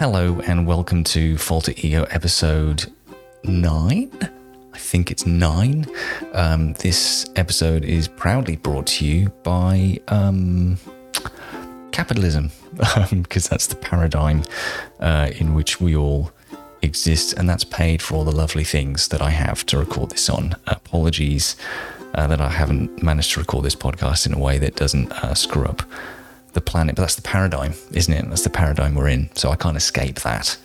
Hello and welcome to Falter Ego episode nine. I think it's nine. Um, this episode is proudly brought to you by um, capitalism, because that's the paradigm uh, in which we all exist, and that's paid for all the lovely things that I have to record this on. Apologies uh, that I haven't managed to record this podcast in a way that doesn't uh, screw up the planet, but that's the paradigm, isn't it? That's the paradigm we're in. So I can't escape that.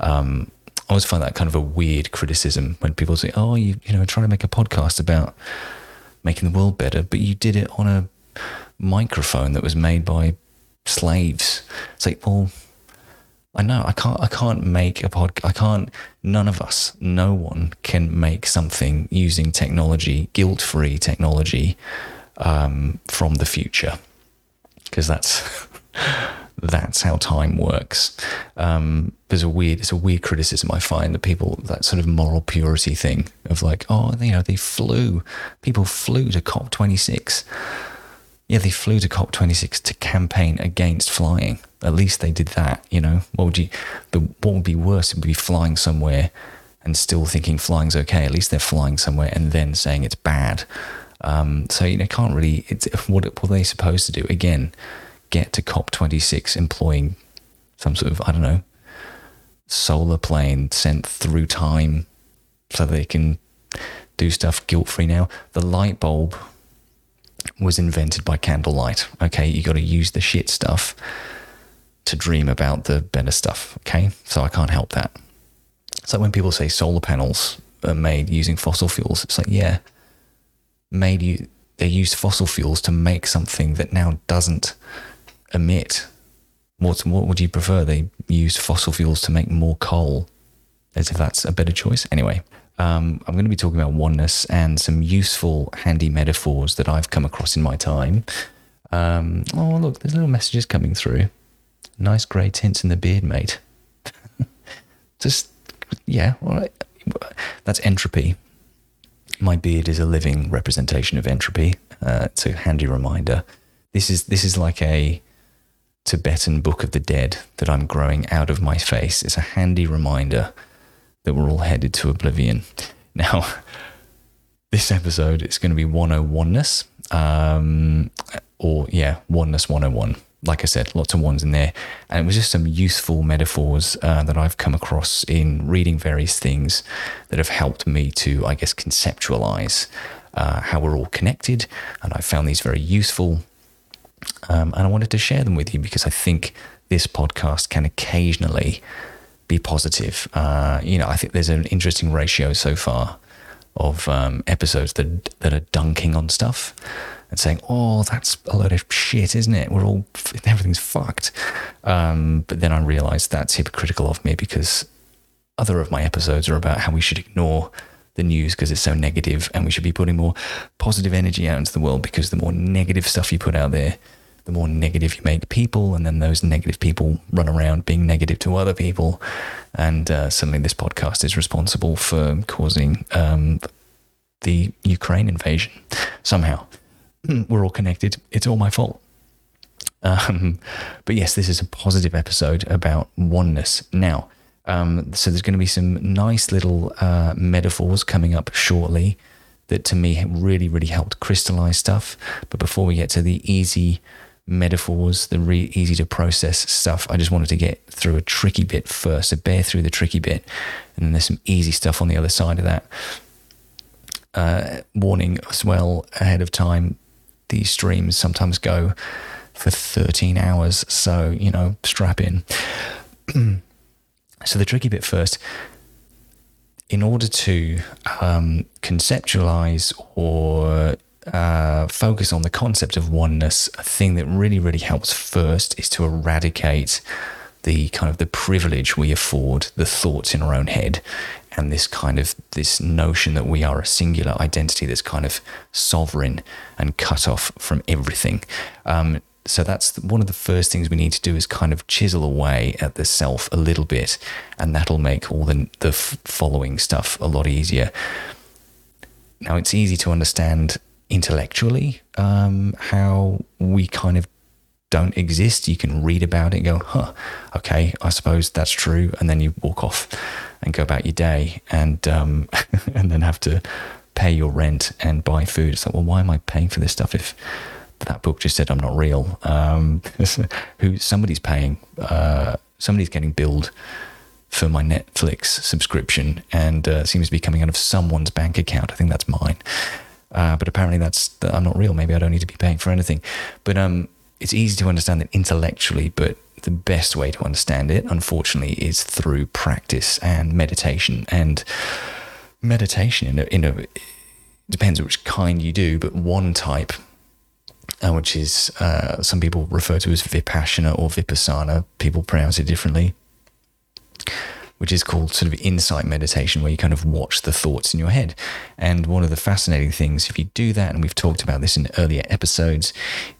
Um, I always find that kind of a weird criticism when people say, "Oh, you you know, trying to make a podcast about making the world better, but you did it on a microphone that was made by slaves." It's like, well, I know I can't I can't make a pod I can't none of us no one can make something using technology guilt-free technology um, from the future because that's that's how time works. Um, there's a weird, it's a weird criticism I find that people that sort of moral purity thing of like, oh, you know, they flew, people flew to COP 26. Yeah, they flew to COP 26 to campaign against flying. At least they did that, you know. What would you? But what would be worse would be flying somewhere and still thinking flying's okay. At least they're flying somewhere and then saying it's bad. Um, so you know, can't really. It's, what, what are they supposed to do? Again, get to COP26 employing some sort of I don't know solar plane sent through time so they can do stuff guilt free now. The light bulb was invented by candlelight. Okay, you got to use the shit stuff to dream about the better stuff. Okay, so I can't help that. So when people say solar panels are made using fossil fuels, it's like, yeah, made you they used fossil fuels to make something that now doesn't emit. What what would you prefer? They use fossil fuels to make more coal, as if that's a better choice. Anyway, um, I'm going to be talking about oneness and some useful, handy metaphors that I've come across in my time. Um, oh, look, there's little messages coming through. Nice grey tints in the beard, mate. Just, yeah, all right. That's entropy. My beard is a living representation of entropy. Uh, it's a handy reminder. This is this is like a Tibetan Book of the Dead that I'm growing out of my face. It's a handy reminder that we're all headed to oblivion. Now, this episode is going to be 101ness, um, or yeah, oneness 101. Like I said, lots of ones in there. And it was just some useful metaphors uh, that I've come across in reading various things that have helped me to, I guess, conceptualize uh, how we're all connected. And I found these very useful. Um, and I wanted to share them with you because I think this podcast can occasionally be positive. Uh, you know, I think there's an interesting ratio so far of um, episodes that that are dunking on stuff and saying, "Oh, that's a load of shit, isn't it? We're all everything's fucked." Um, but then I realised that's hypocritical of me because other of my episodes are about how we should ignore the news because it's so negative, and we should be putting more positive energy out into the world because the more negative stuff you put out there, the more negative you make people, and then those negative people run around being negative to other people, and uh, suddenly this podcast is responsible for causing um, the Ukraine invasion. Somehow, we're all connected. It's all my fault. Um, but yes, this is a positive episode about oneness. Now, um, so there's going to be some nice little uh, metaphors coming up shortly that to me really, really helped crystallize stuff. But before we get to the easy metaphors, the re- easy to process stuff. I just wanted to get through a tricky bit first, so bear through the tricky bit, and then there's some easy stuff on the other side of that. Uh, warning as well ahead of time: these streams sometimes go for 13 hours, so you know, strap in. so the tricky bit first. In order to um, conceptualize or uh, focus on the concept of oneness, a thing that really, really helps first is to eradicate the kind of the privilege we afford the thoughts in our own head and this kind of this notion that we are a singular identity that's kind of sovereign and cut off from everything. Um, so that's one of the first things we need to do is kind of chisel away at the self a little bit, and that'll make all the the following stuff a lot easier. Now it's easy to understand intellectually um, how we kind of don't exist. You can read about it and go, huh, okay, I suppose that's true. And then you walk off and go about your day and, um, and then have to pay your rent and buy food. It's like, well, why am I paying for this stuff if that book just said I'm not real? Um, who somebody's paying, uh, somebody's getting billed for my Netflix subscription and uh, seems to be coming out of someone's bank account. I think that's mine. Uh, but apparently that's I'm not real. Maybe I don't need to be paying for anything. But um, it's easy to understand it intellectually, but the best way to understand it, unfortunately, is through practice and meditation. And meditation, in a, in a depends which kind you do, but one type, uh, which is uh, some people refer to as vipassana or vipassana. People pronounce it differently which is called sort of insight meditation, where you kind of watch the thoughts in your head. And one of the fascinating things, if you do that, and we've talked about this in earlier episodes,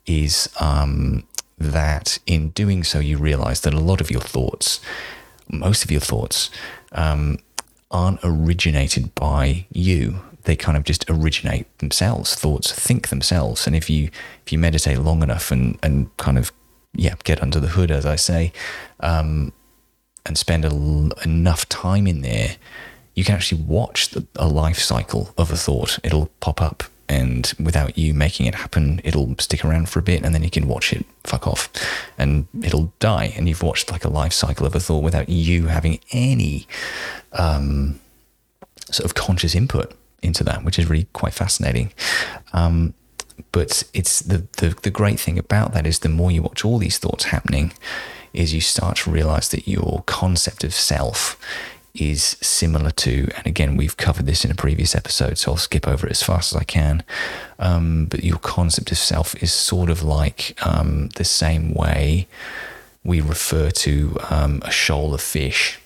is um, that in doing so, you realize that a lot of your thoughts, most of your thoughts, um, aren't originated by you. They kind of just originate themselves. Thoughts think themselves, and if you if you meditate long enough and and kind of yeah get under the hood, as I say, um, and spend enough time in there, you can actually watch the, a life cycle of a thought. It'll pop up, and without you making it happen, it'll stick around for a bit, and then you can watch it fuck off, and it'll die. And you've watched like a life cycle of a thought without you having any um, sort of conscious input into that, which is really quite fascinating. Um, but it's the, the the great thing about that is the more you watch all these thoughts happening, is you start to realize that your concept of self is similar to, and again, we've covered this in a previous episode, so I'll skip over it as fast as I can. Um, but your concept of self is sort of like um, the same way we refer to um, a shoal of fish.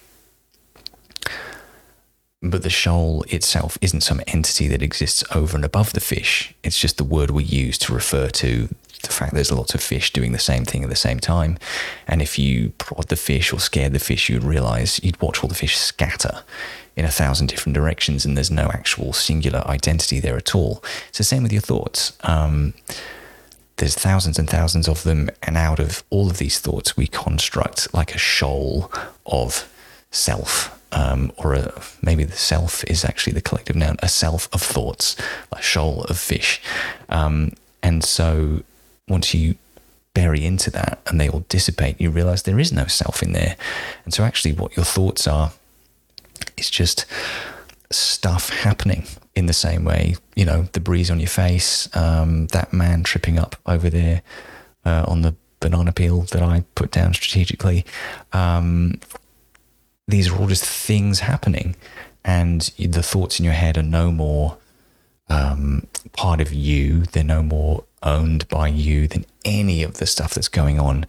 But the shoal itself isn't some entity that exists over and above the fish. It's just the word we use to refer to the fact there's lots of fish doing the same thing at the same time. And if you prod the fish or scared the fish, you'd realize you'd watch all the fish scatter in a thousand different directions and there's no actual singular identity there at all. It's the same with your thoughts. Um, there's thousands and thousands of them, and out of all of these thoughts, we construct like a shoal of self. Um, or a, maybe the self is actually the collective noun, a self of thoughts, a shoal of fish. Um, and so once you bury into that and they all dissipate, you realize there is no self in there. And so, actually, what your thoughts are is just stuff happening in the same way. You know, the breeze on your face, um, that man tripping up over there uh, on the banana peel that I put down strategically. Um, these are all just things happening, and the thoughts in your head are no more um, part of you. They're no more owned by you than any of the stuff that's going on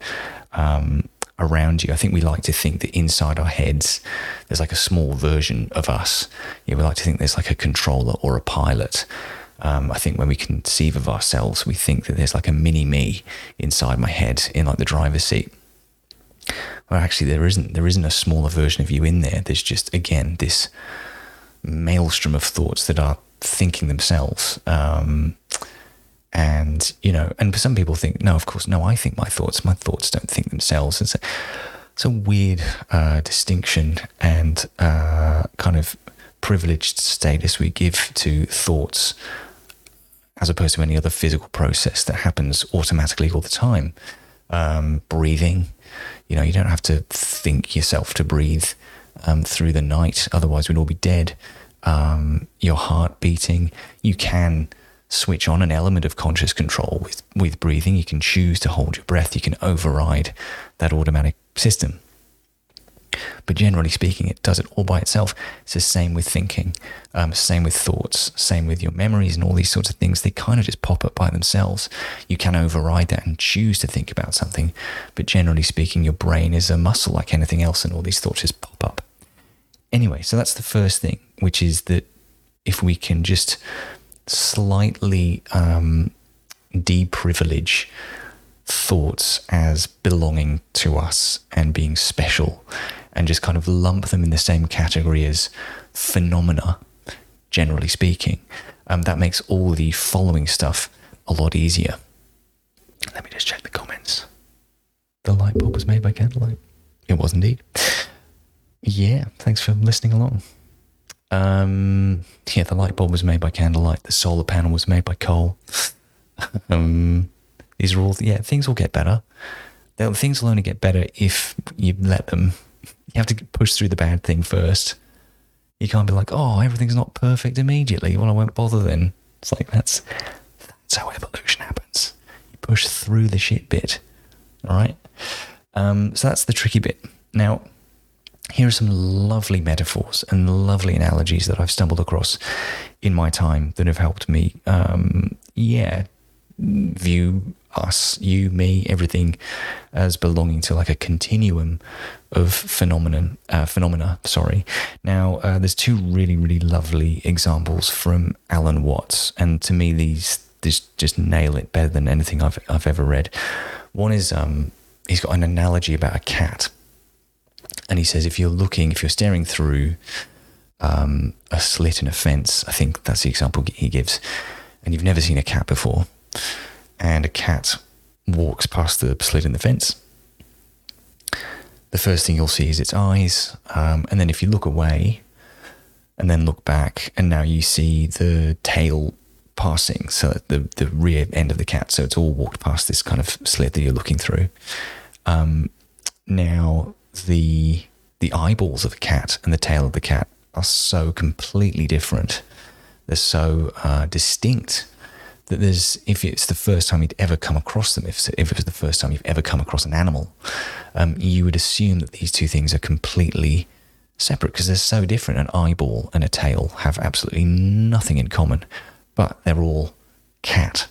um, around you. I think we like to think that inside our heads, there's like a small version of us. Yeah, we like to think there's like a controller or a pilot. Um, I think when we conceive of ourselves, we think that there's like a mini me inside my head in like the driver's seat. Well, actually, there isn't. There isn't a smaller version of you in there. There's just again this maelstrom of thoughts that are thinking themselves. Um, and, you know, and some people think, no, of course, no, I think my thoughts. My thoughts don't think themselves. It's a, it's a weird uh, distinction and uh, kind of privileged status we give to thoughts as opposed to any other physical process that happens automatically all the time. Um, breathing, you know, you don't have to think yourself to breathe um, through the night, otherwise, we'd all be dead um, your heart beating. You can switch on an element of conscious control with, with breathing. You can choose to hold your breath. You can override that automatic system. But generally speaking, it does it all by itself. It's the same with thinking, um, same with thoughts, same with your memories and all these sorts of things. They kind of just pop up by themselves. You can override that and choose to think about something. But generally speaking, your brain is a muscle like anything else, and all these thoughts just pop up. Anyway, so that's the first thing, which is that if we can just slightly um, deprivilege thoughts as belonging to us and being special and just kind of lump them in the same category as phenomena, generally speaking, um, that makes all the following stuff a lot easier. Let me just check the comments. the light bulb was made by candlelight. It was indeed. Yeah, thanks for listening along. Um, yeah, the light bulb was made by candlelight. The solar panel was made by coal. um, these are all, yeah, things will get better. They'll, things will only get better if you let them. Have to push through the bad thing first. You can't be like, oh, everything's not perfect immediately. Well, I won't bother then. It's like that's that's how evolution happens. You push through the shit bit. All right. Um, so that's the tricky bit. Now, here are some lovely metaphors and lovely analogies that I've stumbled across in my time that have helped me, um, yeah, view us, you, me, everything as belonging to like a continuum of phenomenon, uh, phenomena. Sorry. Now, uh, there's two really, really lovely examples from Alan Watts, and to me, these just nail it better than anything I've I've ever read. One is um, he's got an analogy about a cat, and he says if you're looking, if you're staring through um, a slit in a fence, I think that's the example he gives, and you've never seen a cat before, and a cat walks past the slit in the fence the first thing you'll see is its eyes. Um, and then if you look away and then look back, and now you see the tail passing, so the, the rear end of the cat. So it's all walked past this kind of slit that you're looking through. Um, now, the, the eyeballs of the cat and the tail of the cat are so completely different. They're so uh, distinct that there's if it's the first time you'd ever come across them, if if it was the first time you've ever come across an animal, um, you would assume that these two things are completely separate because they're so different. An eyeball and a tail have absolutely nothing in common, but they're all cat.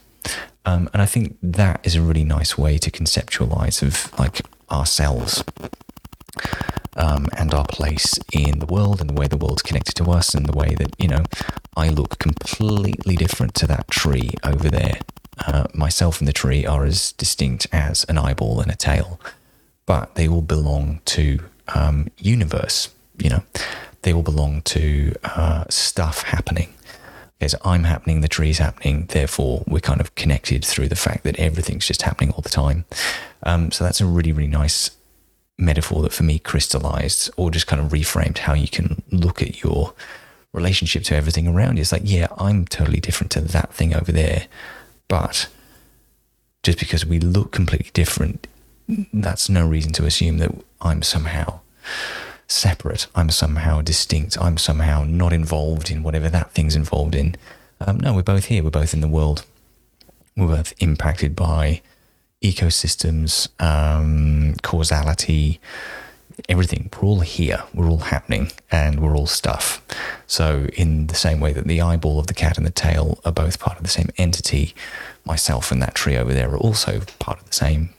Um, and I think that is a really nice way to conceptualize of like ourselves um, and our place in the world and the way the world's connected to us and the way that, you know, I look completely different to that tree over there. Uh, myself and the tree are as distinct as an eyeball and a tail, but they all belong to um, universe, you know, they all belong to uh, stuff happening. As I'm happening, the tree's happening, therefore we're kind of connected through the fact that everything's just happening all the time. Um, so that's a really, really nice metaphor that for me crystallized or just kind of reframed how you can look at your relationship to everything around you. It's like, yeah, I'm totally different to that thing over there. But just because we look completely different, that's no reason to assume that I'm somehow separate. I'm somehow distinct. I'm somehow not involved in whatever that thing's involved in. Um, no, we're both here. We're both in the world. We're both impacted by ecosystems, um, causality, everything. We're all here, we're all happening, and we're all stuff. So, in the same way that the eyeball of the cat and the tail are both part of the same entity, myself and that tree over there are also part of the same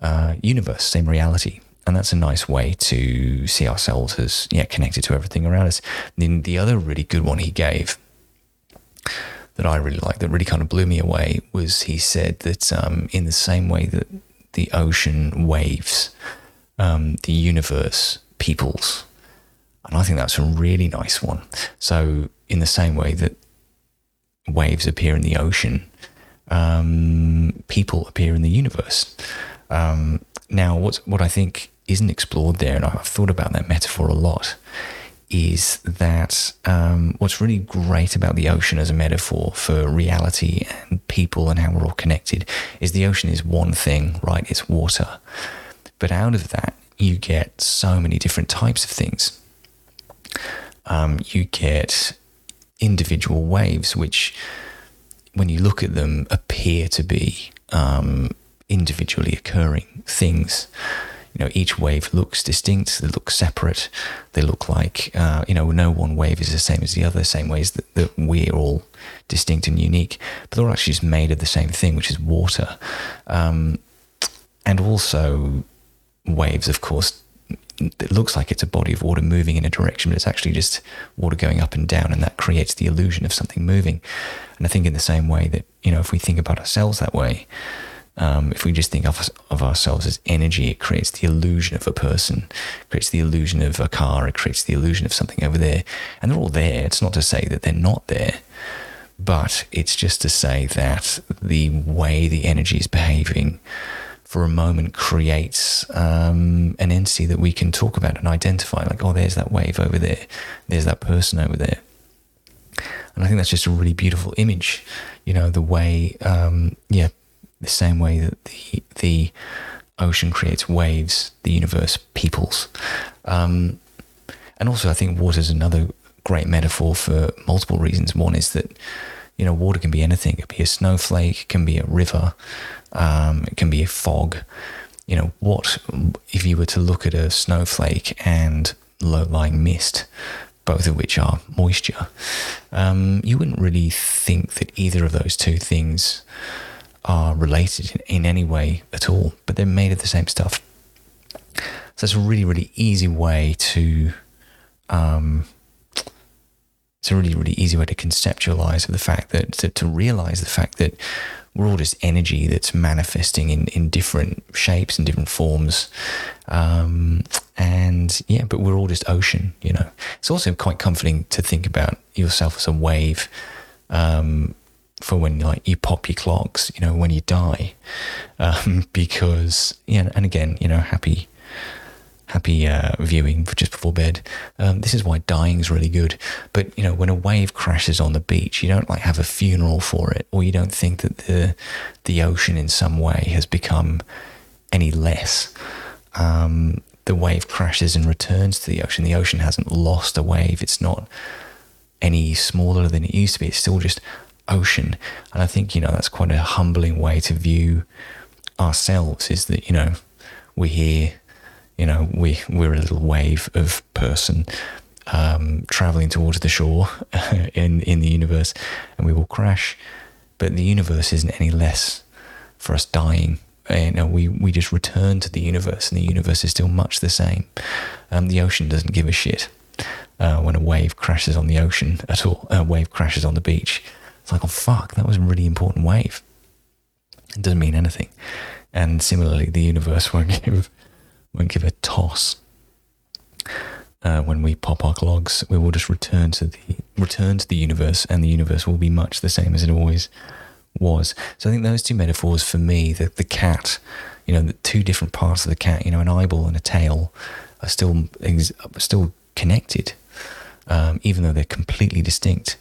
uh, universe, same reality. And that's a nice way to see ourselves as yeah connected to everything around us. And then the other really good one he gave that I really liked that really kind of blew me away was he said that um, in the same way that the ocean waves, um, the universe peoples. And I think that's a really nice one. So, in the same way that waves appear in the ocean, um, people appear in the universe. Um, now, what's, what I think isn't explored there, and I've thought about that metaphor a lot, is that um, what's really great about the ocean as a metaphor for reality and people and how we're all connected is the ocean is one thing, right? It's water. But out of that, you get so many different types of things. Um, you get individual waves, which, when you look at them, appear to be um, individually occurring things you know, each wave looks distinct, they look separate, they look like, uh, you know, no one wave is the same as the other, same ways that, that we're all distinct and unique, but they're all actually just made of the same thing, which is water. Um, and also, waves, of course, it looks like it's a body of water moving in a direction, but it's actually just water going up and down, and that creates the illusion of something moving. And I think in the same way that, you know, if we think about ourselves that way, um, if we just think of, of ourselves as energy, it creates the illusion of a person, creates the illusion of a car, it creates the illusion of something over there. And they're all there. It's not to say that they're not there, but it's just to say that the way the energy is behaving for a moment creates um, an entity that we can talk about and identify. Like, oh, there's that wave over there. There's that person over there. And I think that's just a really beautiful image. You know, the way, um, yeah, the same way that the the ocean creates waves, the universe peoples. Um, and also, I think water is another great metaphor for multiple reasons. One is that you know water can be anything. It can be a snowflake, it can be a river, um, it can be a fog. You know what? If you were to look at a snowflake and low-lying mist, both of which are moisture, um, you wouldn't really think that either of those two things are related in, any way at all, but they're made of the same stuff. So it's a really, really easy way to. Um, it's a really, really easy way to conceptualize the fact that to, to realize the fact that we're all just energy that's manifesting in, in different shapes and different forms. Um, and yeah, but we're all just ocean, you know. It's also quite comforting to think about yourself as a wave. Um, for when like you pop your clocks, you know, when you die, um, because yeah, and again, you know, happy, happy uh, viewing just before bed. Um, this is why dying is really good. But you know, when a wave crashes on the beach, you don't like have a funeral for it, or you don't think that the the ocean in some way has become any less. Um, the wave crashes and returns to the ocean. The ocean hasn't lost a wave. It's not any smaller than it used to be. It's still just ocean. And I think, you know, that's quite a humbling way to view ourselves is that, you know, we're here, you know, we, we're a little wave of person um, traveling towards the shore in, in the universe and we will crash. But the universe isn't any less for us dying. You know, we, we just return to the universe and the universe is still much the same. Um, the ocean doesn't give a shit. Uh, when a wave crashes on the ocean at all, a wave crashes on the beach, it's like, oh fuck, that was a really important wave. It doesn't mean anything. And similarly, the universe won't give won't give a toss. Uh, when we pop our clogs, we will just return to the return to the universe, and the universe will be much the same as it always was. So I think those two metaphors for me, the the cat, you know, the two different parts of the cat, you know, an eyeball and a tail, are still still connected, um, even though they're completely distinct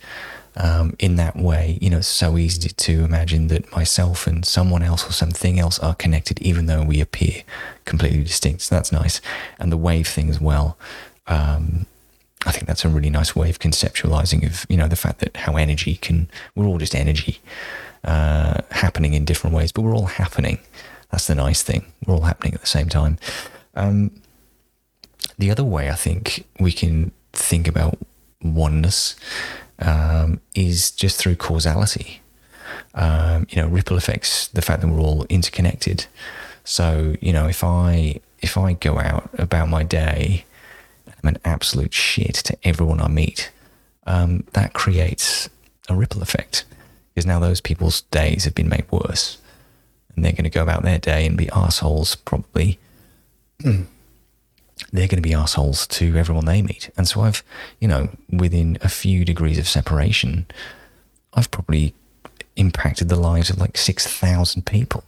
um, in that way, you know, it's so easy to imagine that myself and someone else or something else are connected, even though we appear completely distinct. So that's nice. And the wave thing as well. Um, I think that's a really nice way of conceptualizing of, you know, the fact that how energy can, we're all just energy uh, happening in different ways, but we're all happening. That's the nice thing. We're all happening at the same time. Um, the other way I think we can think about oneness um, is just through causality. Um, you know, ripple effects, the fact that we're all interconnected. So, you know, if I if I go out about my day, I'm an absolute shit to everyone I meet, um, that creates a ripple effect because now those people's days have been made worse, and they're going to go about their day and be assholes probably. they're going to be assholes to everyone they meet. And so I've, you know, within a few degrees of separation, I've probably impacted the lives of like 6,000 people.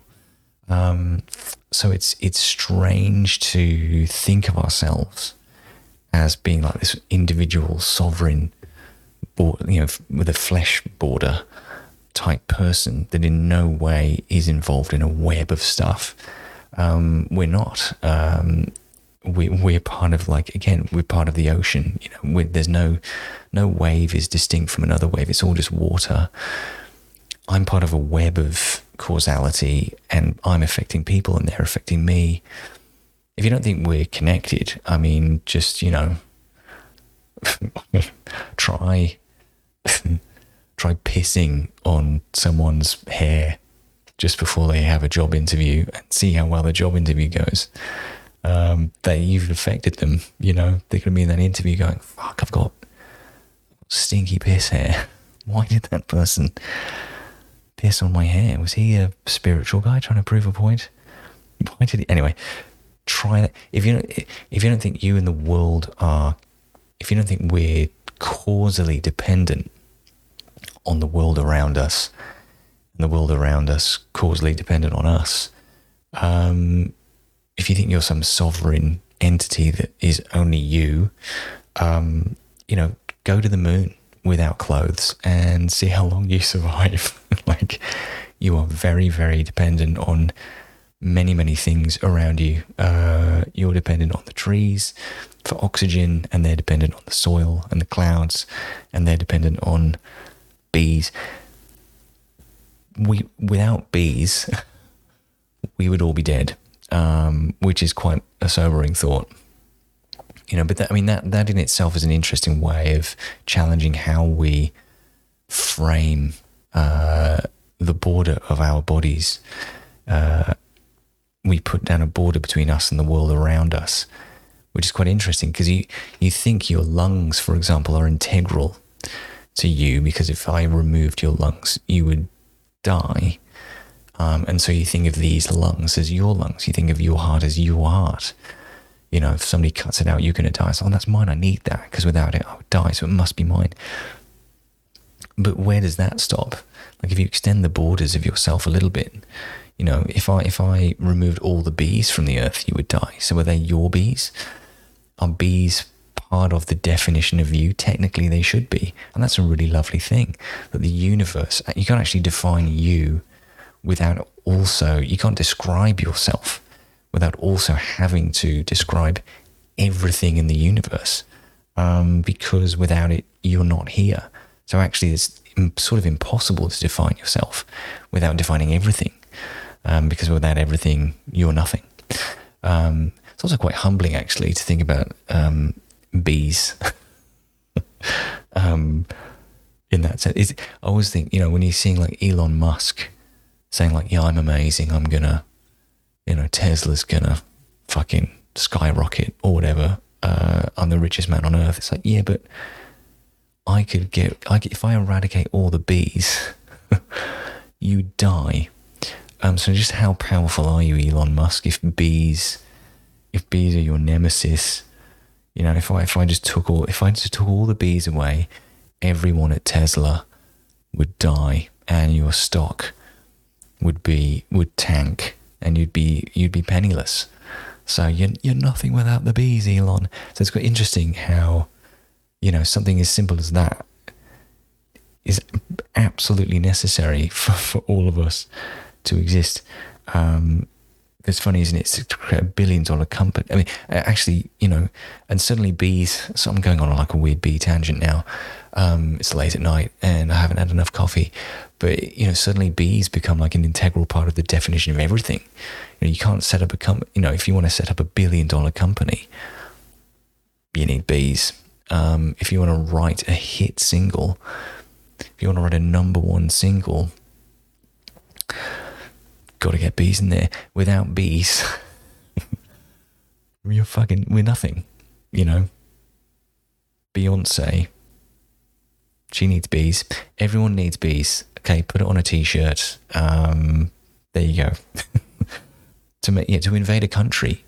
Um, so it's, it's strange to think of ourselves as being like this individual sovereign, you know, with a flesh border type person that in no way is involved in a web of stuff. Um, we're not. Um, we we're part of like again we're part of the ocean you know there's no no wave is distinct from another wave. It's all just water. I'm part of a web of causality and i'm affecting people and they're affecting me. If you don't think we're connected i mean just you know try try pissing on someone's hair just before they have a job interview and see how well the job interview goes um, that you've affected them. You know, they're going to be in that interview going, fuck, I've got stinky piss hair. Why did that person piss on my hair? Was he a spiritual guy trying to prove a point? Why did he? Anyway, try that. If you don't, if you don't think you and the world are, if you don't think we're causally dependent on the world around us, and the world around us causally dependent on us, Um, if you think you're some sovereign entity that is only you, um, you know, go to the moon without clothes and see how long you survive. like, you are very, very dependent on many, many things around you. Uh, you're dependent on the trees for oxygen, and they're dependent on the soil and the clouds, and they're dependent on bees. We, without bees, we would all be dead, um, which is quite a sobering thought. You know, but that, I mean that that in itself is an interesting way of challenging how we frame uh, the border of our bodies. Uh, we put down a border between us and the world around us, which is quite interesting because you, you think your lungs, for example, are integral to you because if I removed your lungs, you would die. Um, and so you think of these lungs as your lungs, you think of your heart as your heart. You know, if somebody cuts it out, you're going to die. So, oh, that's mine. I need that because without it, I would die. So it must be mine. But where does that stop? Like if you extend the borders of yourself a little bit, you know, if I if I removed all the bees from the earth, you would die. So are they your bees? Are bees part of the definition of you? Technically, they should be, and that's a really lovely thing. That the universe, you can't actually define you without also you can't describe yourself without also having to describe everything in the universe, um, because without it, you're not here. So actually, it's sort of impossible to define yourself without defining everything um, because without everything, you're nothing. Um, it's also quite humbling, actually, to think about um, bees. Um, in that sense, it's, I always think, you know, when you're seeing like Elon Musk saying like, "Yeah, I'm amazing. I'm gonna, you know, Tesla's gonna fucking skyrocket or whatever. Uh, I'm the richest man on earth." It's like, yeah, but I could get, I could, if I eradicate all the bees, you die um, so just how powerful are you, Elon Musk? If bees, if bees are your nemesis, you know, if I if I just took all if I just took all the bees away, everyone at Tesla would die, and your stock would be would tank, and you'd be you'd be penniless. So you're you're nothing without the bees, Elon. So it's quite interesting how, you know, something as simple as that is absolutely necessary for, for all of us to exist. Um, it's funny, isn't it? Create a billion dollar company. I mean, actually, you know, and suddenly bees. So I'm going on like a weird bee tangent now. Um, it's late at night and I haven't had enough coffee. But, you know, suddenly bees become like an integral part of the definition of everything. You know, you can't set up a company, you know, if you want to set up a billion dollar company, you need bees. Um, if you want to write a hit single, if you want to write a number one single, got to get bees in there. Without bees, you're fucking, we're nothing, you know? Beyonce, she needs bees. Everyone needs bees. Okay, put it on a t shirt. Um, there you go. to, make, yeah, to invade a country,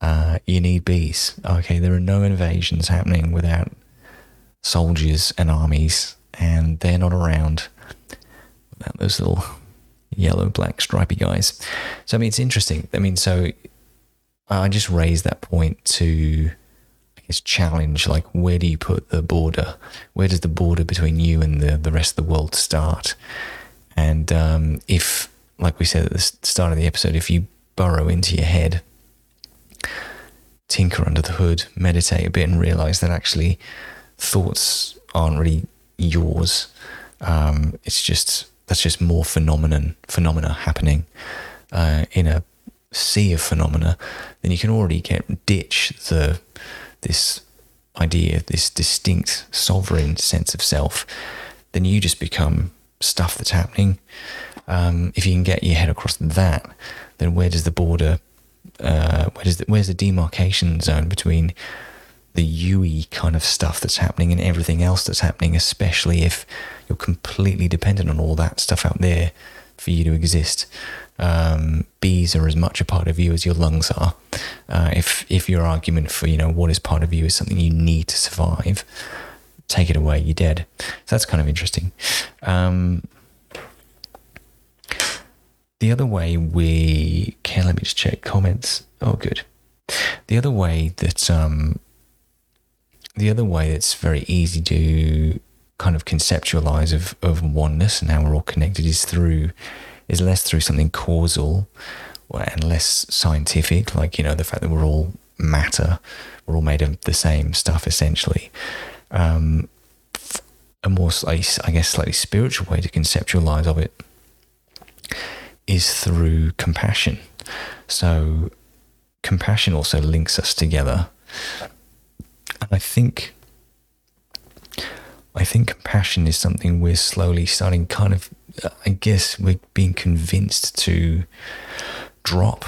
uh, you need bees. Okay, there are no invasions happening without soldiers and armies, and they're not around without those little yellow, black, stripy guys. So, I mean, it's interesting. I mean, so I just raised that point to, I guess, challenge like, where do you put the border? Where does the border between you and the, the rest of the world start? And um, if, like we said at the start of the episode, if you burrow into your head, tinker under the hood, meditate a bit, and realize that actually thoughts aren't really yours. Um, it's just that's just more phenomenon phenomena happening uh, in a sea of phenomena, then you can already get ditch the this idea, this distinct sovereign sense of self. Then you just become stuff that's happening. Um, if you can get your head across that, then where does the border, uh, where does the, where's the demarcation zone between the UE kind of stuff that's happening and everything else that's happening, especially if you're completely dependent on all that stuff out there for you to exist. Um, bees are as much a part of you as your lungs are. Uh, if if your argument for you know what is part of you is something you need to survive, take it away, you're dead. So that's kind of interesting. Um, the other way we can let me just check comments. Oh, good. The other way that um, the other way that's very easy to kind of conceptualize of, of oneness and how we're all connected is through is less through something causal and less scientific, like you know the fact that we're all matter, we're all made of the same stuff essentially. Um, a more, I guess, slightly spiritual way to conceptualize of it is through compassion. So, compassion also links us together. And I think, I think compassion is something we're slowly starting, kind of, I guess, we're being convinced to drop.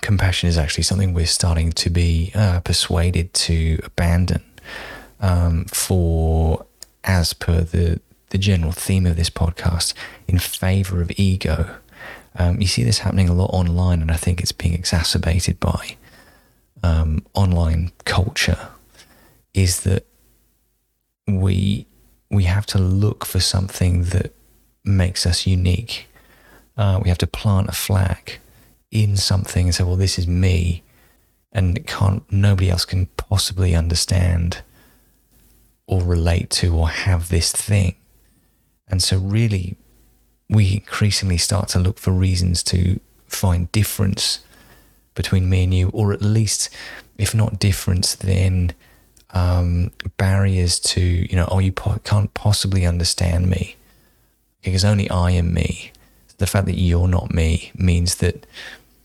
Compassion is actually something we're starting to be uh, persuaded to abandon um, for, as per the the general theme of this podcast in favor of ego. Um, you see this happening a lot online, and I think it's being exacerbated by um, online culture. Is that we we have to look for something that makes us unique. Uh, we have to plant a flag in something and say, "Well, this is me," and can't nobody else can possibly understand or relate to or have this thing. And so, really, we increasingly start to look for reasons to find difference between me and you, or at least, if not difference, then um, barriers to, you know, oh, you po- can't possibly understand me because only I am me. The fact that you're not me means that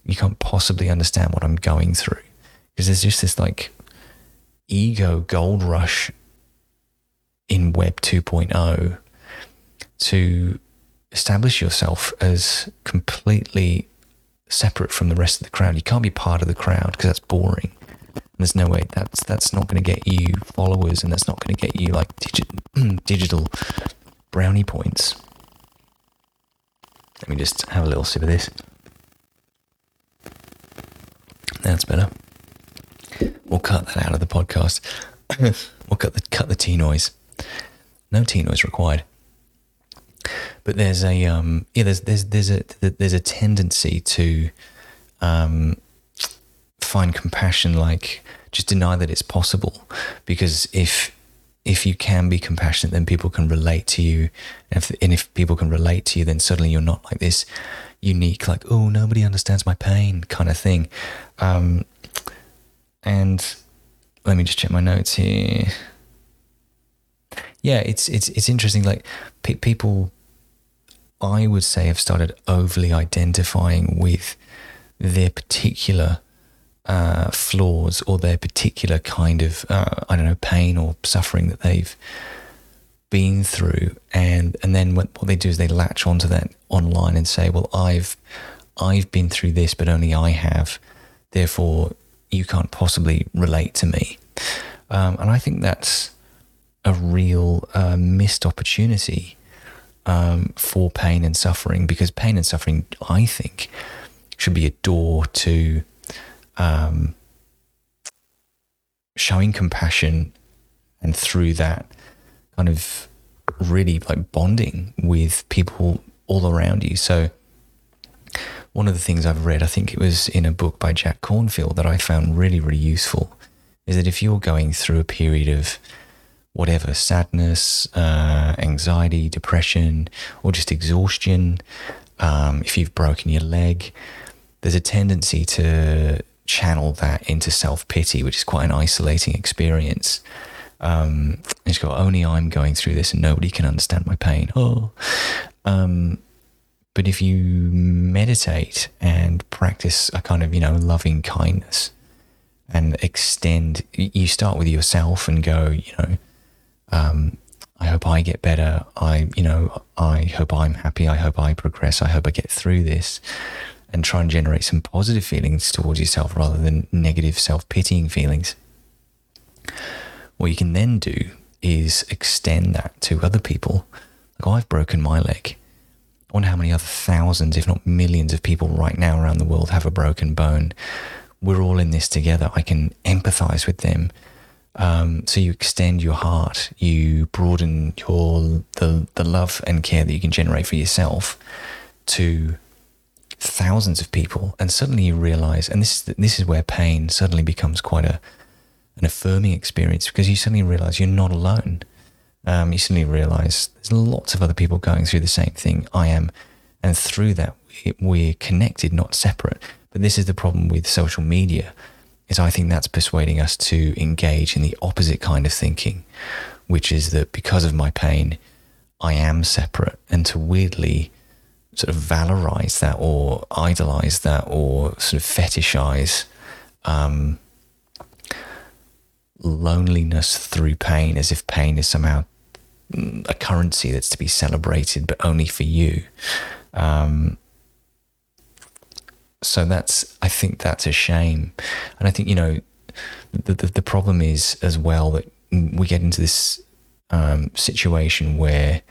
you can't possibly understand what I'm going through because there's just this like ego gold rush in Web 2.0 to establish yourself as completely separate from the rest of the crowd. You can't be part of the crowd because that's boring. There's no way that's that's not going to get you followers, and that's not going to get you like digi- digital brownie points. Let me just have a little sip of this. That's better. We'll cut that out of the podcast. we'll cut the cut the tea noise. No tea noise required but there's a um, yeah there's there's there's a there's a tendency to um, find compassion like just deny that it's possible. Because if if you can be compassionate then people can relate to you. And if, and if people can relate to you then suddenly you're not like this unique like oh nobody understands my pain kind of thing. Um, and let me just check my notes here. Yeah it's it's it's interesting like pe- people I would say have started overly identifying with their particular uh, flaws or their particular kind of uh, I don't know pain or suffering that they've been through, and and then what, what they do is they latch onto that online and say, well, I've I've been through this, but only I have, therefore you can't possibly relate to me, um, and I think that's a real uh, missed opportunity um, for pain and suffering because pain and suffering, I think, should be a door to um, showing compassion and through that kind of really like bonding with people all around you. So, one of the things I've read, I think it was in a book by Jack Kornfield that I found really, really useful, is that if you're going through a period of whatever sadness, uh, anxiety, depression, or just exhaustion, um, if you've broken your leg, there's a tendency to channel that into self pity, which is quite an isolating experience. Um, and just go, only I'm going through this and nobody can understand my pain. Oh. Um, but if you meditate and practice a kind of, you know, loving kindness and extend, you start with yourself and go, you know, um, I hope I get better. I, you know, I hope I'm happy. I hope I progress. I hope I get through this and try and generate some positive feelings towards yourself rather than negative self pitying feelings. What you can then do is extend that to other people. Like, oh, I've broken my leg. I wonder how many other thousands, if not millions, of people right now around the world have a broken bone. We're all in this together. I can empathize with them um, so you extend your heart, you broaden your the the love and care that you can generate for yourself, to thousands of people, and suddenly you realize, and this this is where pain suddenly becomes quite a an affirming experience because you suddenly realize you're not alone. Um, you suddenly realize there's lots of other people going through the same thing I am, and through that we're connected, not separate. But this is the problem with social media, is I think that's persuading us to engage in the opposite kind of thinking, which is that because of my pain, I am separate, and to weirdly sort of valorize that or idolize that or sort of fetishize um, loneliness through pain as if pain is somehow a currency that's to be celebrated, but only for you. Um, so that's, I think that's a shame. And I think, you know, the, the, the problem is as well that we get into this um, situation where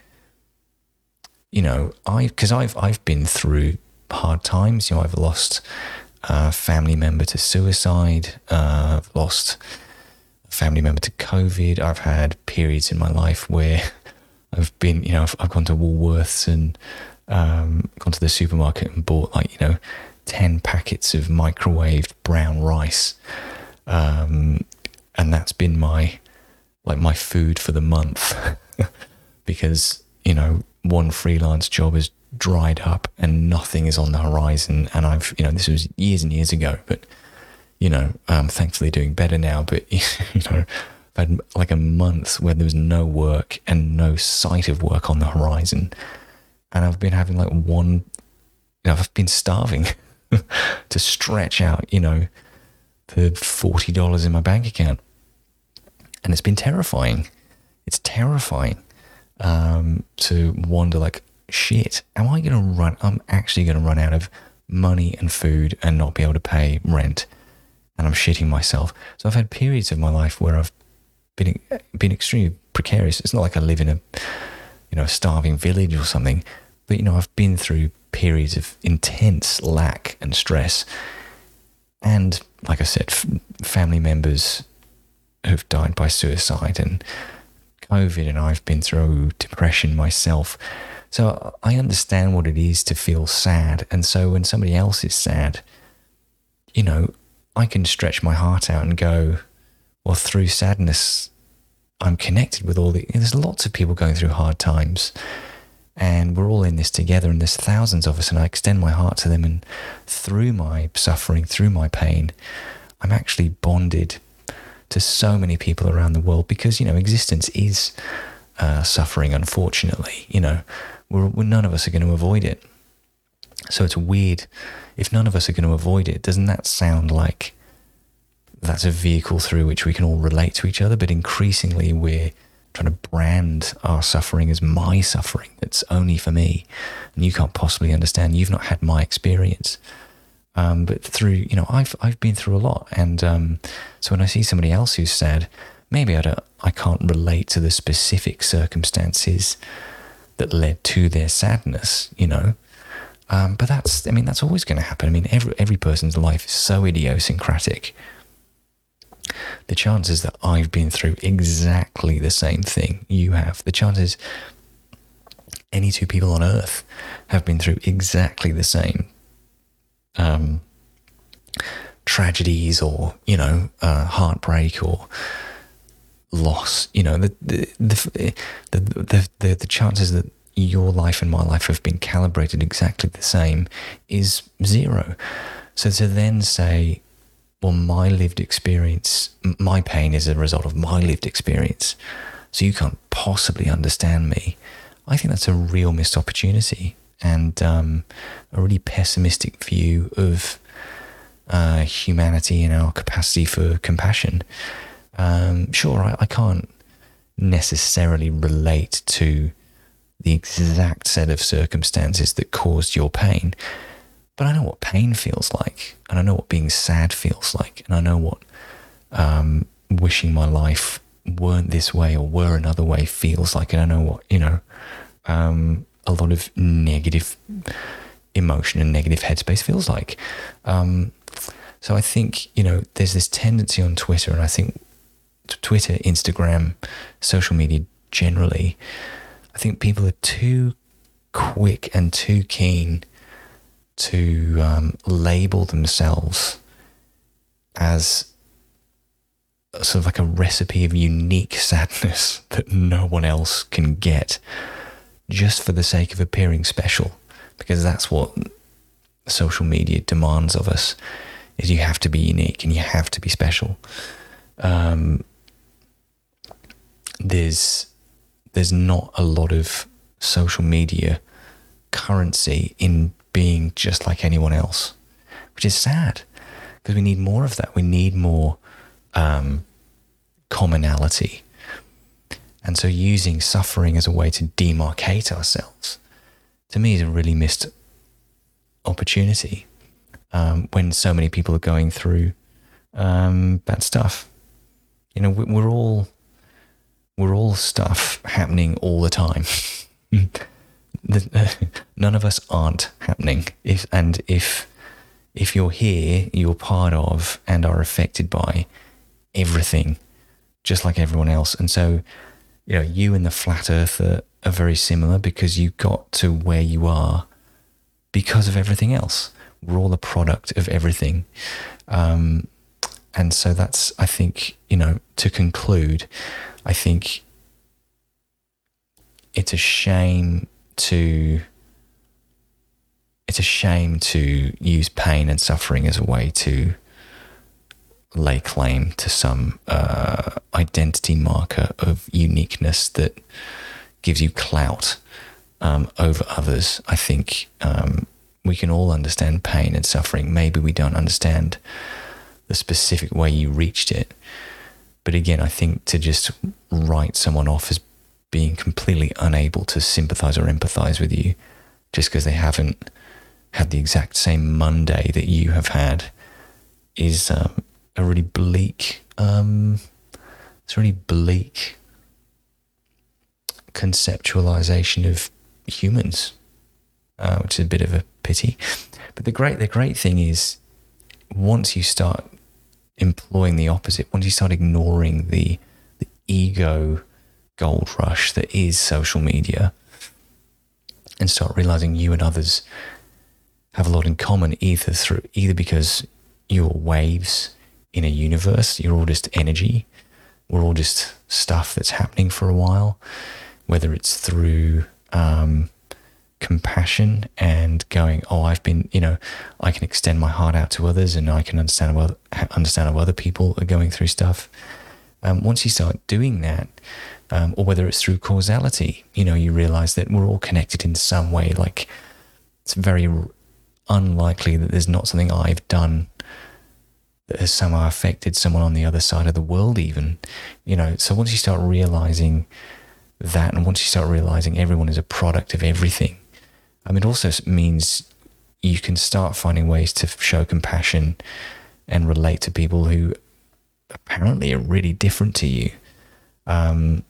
you know, I because I've I've been through hard times. You know, I've lost a family member to suicide. Uh, I've lost a family member to COVID. I've had periods in my life where I've been, you know, I've, I've gone to Woolworths and um, gone to the supermarket and bought like you know, ten packets of microwaved brown rice, um, and that's been my like my food for the month because you know one freelance job has dried up and nothing is on the horizon. And I've, you know, this was years and years ago, but, you know, I'm thankfully doing better now. But, you know, I've had like a month where there was no work and no sight of work on the horizon. And I've been having like one, you know, I've been starving to stretch out, you know, the $40 in my bank account. And it's been terrifying. It's terrifying um, to wonder like, shit, am I going to run? I'm actually going to run out of money and food and not be able to pay rent, and I'm shitting myself. So I've had periods of my life where I've been been extremely precarious. It's not like I live in a you know a starving village or something, but you know I've been through periods of intense lack and stress, and like I said, f- family members who've died by suicide and COVID and I've been through depression myself. So I understand what it is to feel sad. And so when somebody else is sad, you know, I can stretch my heart out and go, well, through sadness, I'm connected with all the. There's lots of people going through hard times, and we're all in this together. And there's thousands of us, and I extend my heart to them. And through my suffering, through my pain, I'm actually bonded to so many people around the world because, you know, existence is uh, suffering, unfortunately. You know, we're, we're, none of us are going to avoid it. So it's weird. If none of us are going to avoid it, doesn't that sound like that's a vehicle through which we can all relate to each other? But increasingly, we're trying to brand our suffering as my suffering. That's only for me. And you can't possibly understand. You've not had my experience. Um, but through, you know, I've I've been through a lot, and um, so when I see somebody else who's sad, maybe I don't, I can't relate to the specific circumstances that led to their sadness, you know. Um, but that's, I mean, that's always going to happen. I mean, every every person's life is so idiosyncratic. The chances that I've been through exactly the same thing you have, the chances any two people on earth have been through exactly the same um, tragedies or you know uh, heartbreak or loss. You know the the the, the the the the chances that your life and my life have been calibrated exactly the same is zero. So to then say well my lived experience my pain is a result of my lived experience so you can't possibly understand me i think that's a real missed opportunity and um, a really pessimistic view of uh, humanity and our capacity for compassion. Um, sure, I, I, can't necessarily relate to the exact set of circumstances that caused your pain, but I know what pain feels like, and I know what being sad feels like, and I know what um, wishing my life weren't this way or were another way feels like, and I know what you know. Um, a lot of negative emotion and negative headspace feels like. Um, so I think, you know, there's this tendency on Twitter, and I think Twitter, Instagram, social media generally, I think people are too quick and too keen to um, label themselves as sort of like a recipe of unique sadness that no one else can get just for the sake of appearing special because that's what social media demands of us is you have to be unique and you have to be special. Um, there's there's not a lot of social media currency in being just like anyone else, which is sad because we need more of that. We need more um, commonality. And so using suffering as a way to demarcate ourselves, to me, is a really missed opportunity um, when so many people are going through um, bad stuff. You know, we're all we're all stuff happening all the time. None of us aren't happening. If and if if you're here, you're part of and are affected by everything, just like everyone else. And so, you know, you and the flat Earth are, are very similar because you got to where you are because of everything else. We're all a product of everything. Um, and so that's, I think, you know, to conclude, I think it's a shame to it's a shame to use pain and suffering as a way to lay claim to some uh, identity marker of uniqueness that gives you clout um, over others. I think um, we can all understand pain and suffering. Maybe we don't understand the specific way you reached it. But again, I think to just write someone off as being completely unable to sympathize or empathize with you just because they haven't had the exact same Monday that you have had is um, a really bleak, um, it's a really bleak conceptualization of humans, uh, which is a bit of a pity. But the great, the great thing is, once you start employing the opposite, once you start ignoring the the ego gold rush that is social media and start realizing you and others have a lot in common either through either because you're waves in a universe you're all just energy we're all just stuff that's happening for a while whether it's through um, compassion and going oh i've been you know i can extend my heart out to others and i can understand what understand how other people are going through stuff. Um, once you start doing that um, or whether it's through causality. You know, you realize that we're all connected in some way. Like it's very unlikely that there's not something I've done that has somehow affected someone on the other side of the world, even. You know, so once you start realizing that, and once you start realizing everyone is a product of everything, I mean, it also means you can start finding ways to show compassion and relate to people who apparently are really different to you. Um,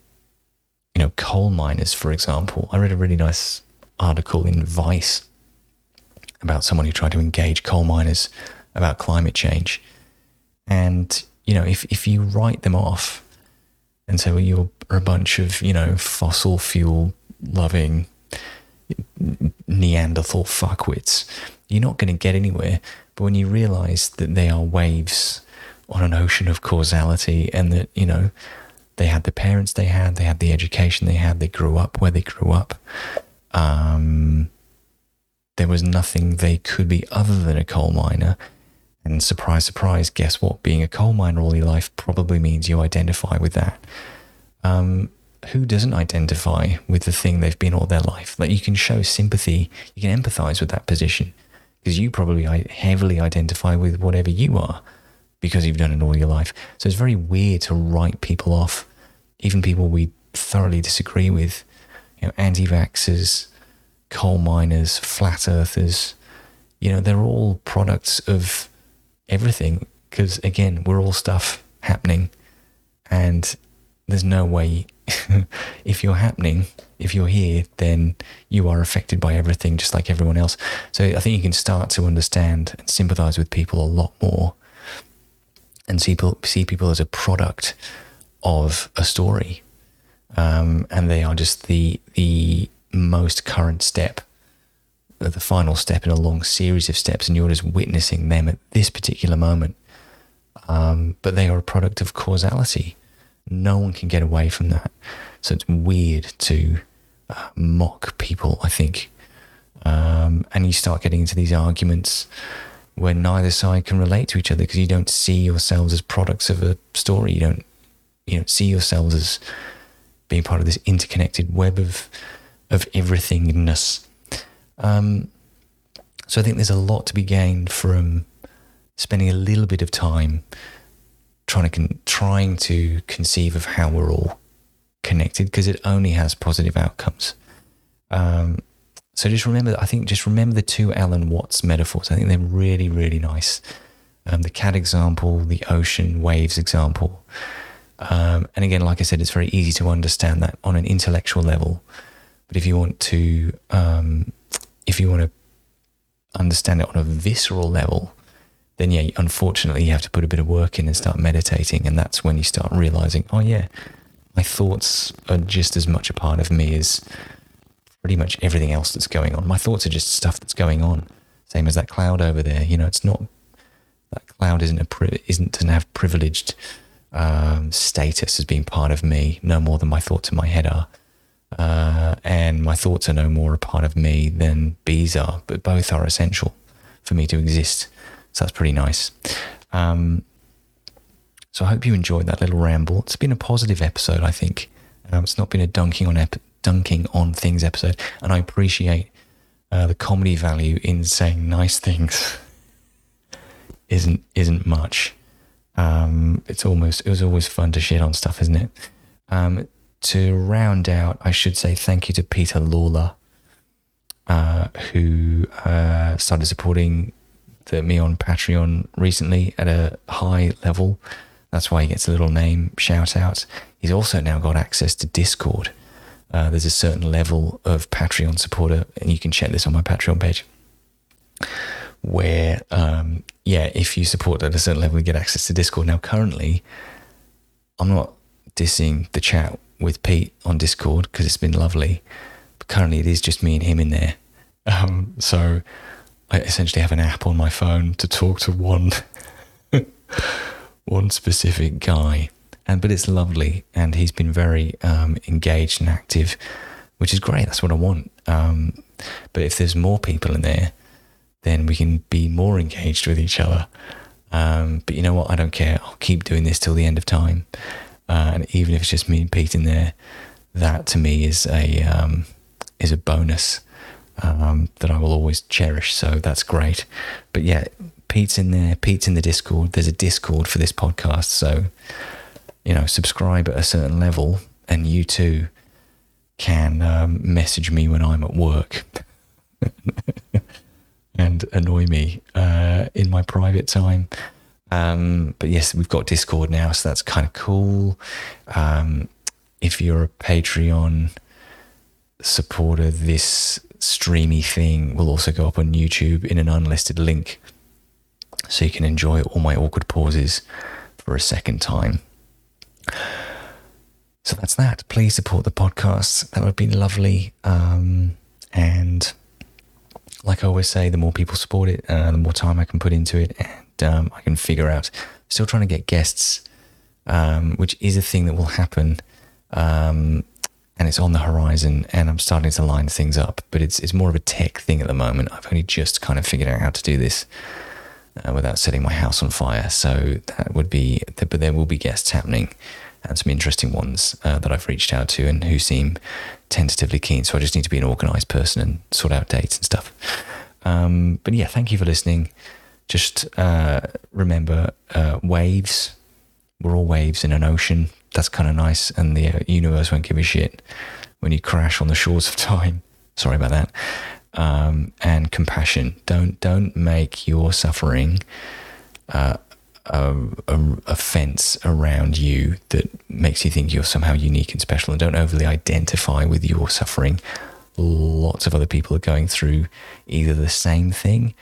you know, coal miners, for example. I read a really nice article in Vice about someone who tried to engage coal miners about climate change. And, you know, if, if you write them off and say, well, you're a bunch of, you know, fossil fuel loving Neanderthal fuckwits, you're not going to get anywhere. But when you realize that they are waves on an ocean of causality and that, you know, they had the parents they had, they had the education they had, they grew up where they grew up. Um, there was nothing they could be other than a coal miner. And surprise, surprise, guess what? Being a coal miner all your life probably means you identify with that. Um, who doesn't identify with the thing they've been all their life? Like you can show sympathy, you can empathize with that position because you probably heavily identify with whatever you are because you've done it all your life. So it's very weird to write people off, even people we thoroughly disagree with, you know, anti-vaxxers, coal miners, flat earthers. You know, they're all products of everything because again, we're all stuff happening, and there's no way. if you're happening, if you're here, then you are affected by everything just like everyone else. So I think you can start to understand and sympathize with people a lot more and see people, see people as a product of a story. Um, and they are just the the most current step the final step in a long series of steps, and you're just witnessing them at this particular moment. Um, but they are a product of causality. No one can get away from that. So it's weird to uh, mock people, I think. Um, and you start getting into these arguments where neither side can relate to each other because you don't see yourselves as products of a story. You don't, you don't see yourselves as being part of this interconnected web of of everythingness. Um, so I think there's a lot to be gained from spending a little bit of time trying to con- trying to conceive of how we're all connected because it only has positive outcomes. Um, so just remember, I think just remember the two Alan Watts metaphors. I think they're really, really nice. Um, the cat example, the ocean waves example. Um, and again, like I said, it's very easy to understand that on an intellectual level. But if you want to, um, if you want to understand it on a visceral level, then yeah, unfortunately, you have to put a bit of work in and start meditating, and that's when you start realizing, oh yeah, my thoughts are just as much a part of me as pretty much everything else that's going on. My thoughts are just stuff that's going on, same as that cloud over there. You know, it's not that cloud isn't a isn't doesn't have privileged um, status as being part of me, no more than my thoughts in my head are. Uh, and my thoughts are no more a part of me than bees are, but both are essential for me to exist. So that's pretty nice. Um, so I hope you enjoyed that little ramble. It's been a positive episode, I think. Um, it's not been a dunking on ep- dunking on things episode, and I appreciate uh, the comedy value in saying nice things. isn't isn't much. Um, it's almost it was always fun to shit on stuff, isn't it? Um, to round out, I should say thank you to Peter Lawler, uh, who uh, started supporting the, me on Patreon recently at a high level. That's why he gets a little name shout out. He's also now got access to Discord. Uh, there's a certain level of Patreon supporter, and you can check this on my Patreon page. Where, um, yeah, if you support at a certain level, you get access to Discord. Now, currently, I'm not dissing the chat with Pete on Discord because it's been lovely, but currently it is just me and him in there. Um, so I essentially have an app on my phone to talk to one one specific guy, and but it's lovely, and he's been very um, engaged and active, which is great. That's what I want. Um, but if there's more people in there, then we can be more engaged with each other. Um, but you know what? I don't care. I'll keep doing this till the end of time, uh, and even if it's just me and Pete in there, that to me is a um, is a bonus um, that I will always cherish. So that's great. But yeah, Pete's in there. Pete's in the Discord. There's a Discord for this podcast. So, you know, subscribe at a certain level, and you too can um, message me when I'm at work and annoy me uh, in my private time. Um, but yes, we've got Discord now, so that's kind of cool. Um, if you're a Patreon supporter, this streamy thing will also go up on YouTube in an unlisted link. So you can enjoy all my awkward pauses for a second time. So that's that. Please support the podcast. That would be lovely. Um, and like I always say, the more people support it, uh, the more time I can put into it, and um, I can figure out. Still trying to get guests, um, which is a thing that will happen. Um, and it's on the horizon and I'm starting to line things up, but it's it's more of a tech thing at the moment. I've only just kind of figured out how to do this uh, without setting my house on fire. So that would be, but there will be guests happening and some interesting ones uh, that I've reached out to and who seem tentatively keen. So I just need to be an organized person and sort out dates and stuff. Um, but yeah, thank you for listening. Just uh, remember uh, waves. We're all waves in an ocean that's kind of nice. And the uh, universe won't give a shit when you crash on the shores of time. Sorry about that. Um, and compassion. Don't don't make your suffering uh, a, a, a, fence around you that makes you think you're somehow unique and special. And don't overly identify with your suffering. Lots of other people are going through either the same thing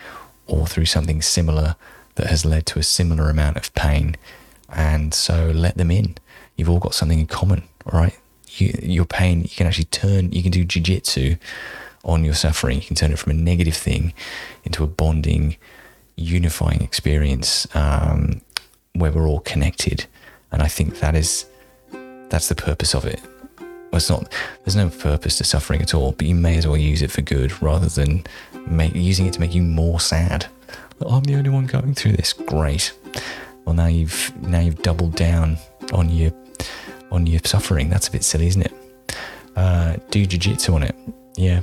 or through something similar that has led to a similar amount of pain. And so let them in you've all got something in common, right? You, your pain, you can actually turn, you can do jujitsu on your suffering. You can turn it from a negative thing into a bonding, unifying experience um, where we're all connected. And I think that is that's the purpose of it. Well, it's not. There's no purpose to suffering at all, but you may as well use it for good rather than make, using it to make you more sad. I'm the only one going through this. Great. Well, now you've now you've doubled down on your on your suffering. That's a bit silly, isn't it? Uh, do jujitsu on it. Yeah,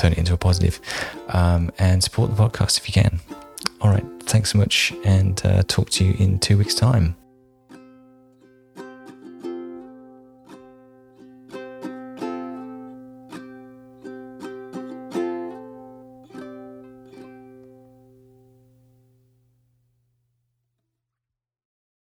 turn it into a positive. Um, and support the podcast if you can. All right. Thanks so much, and uh, talk to you in two weeks' time.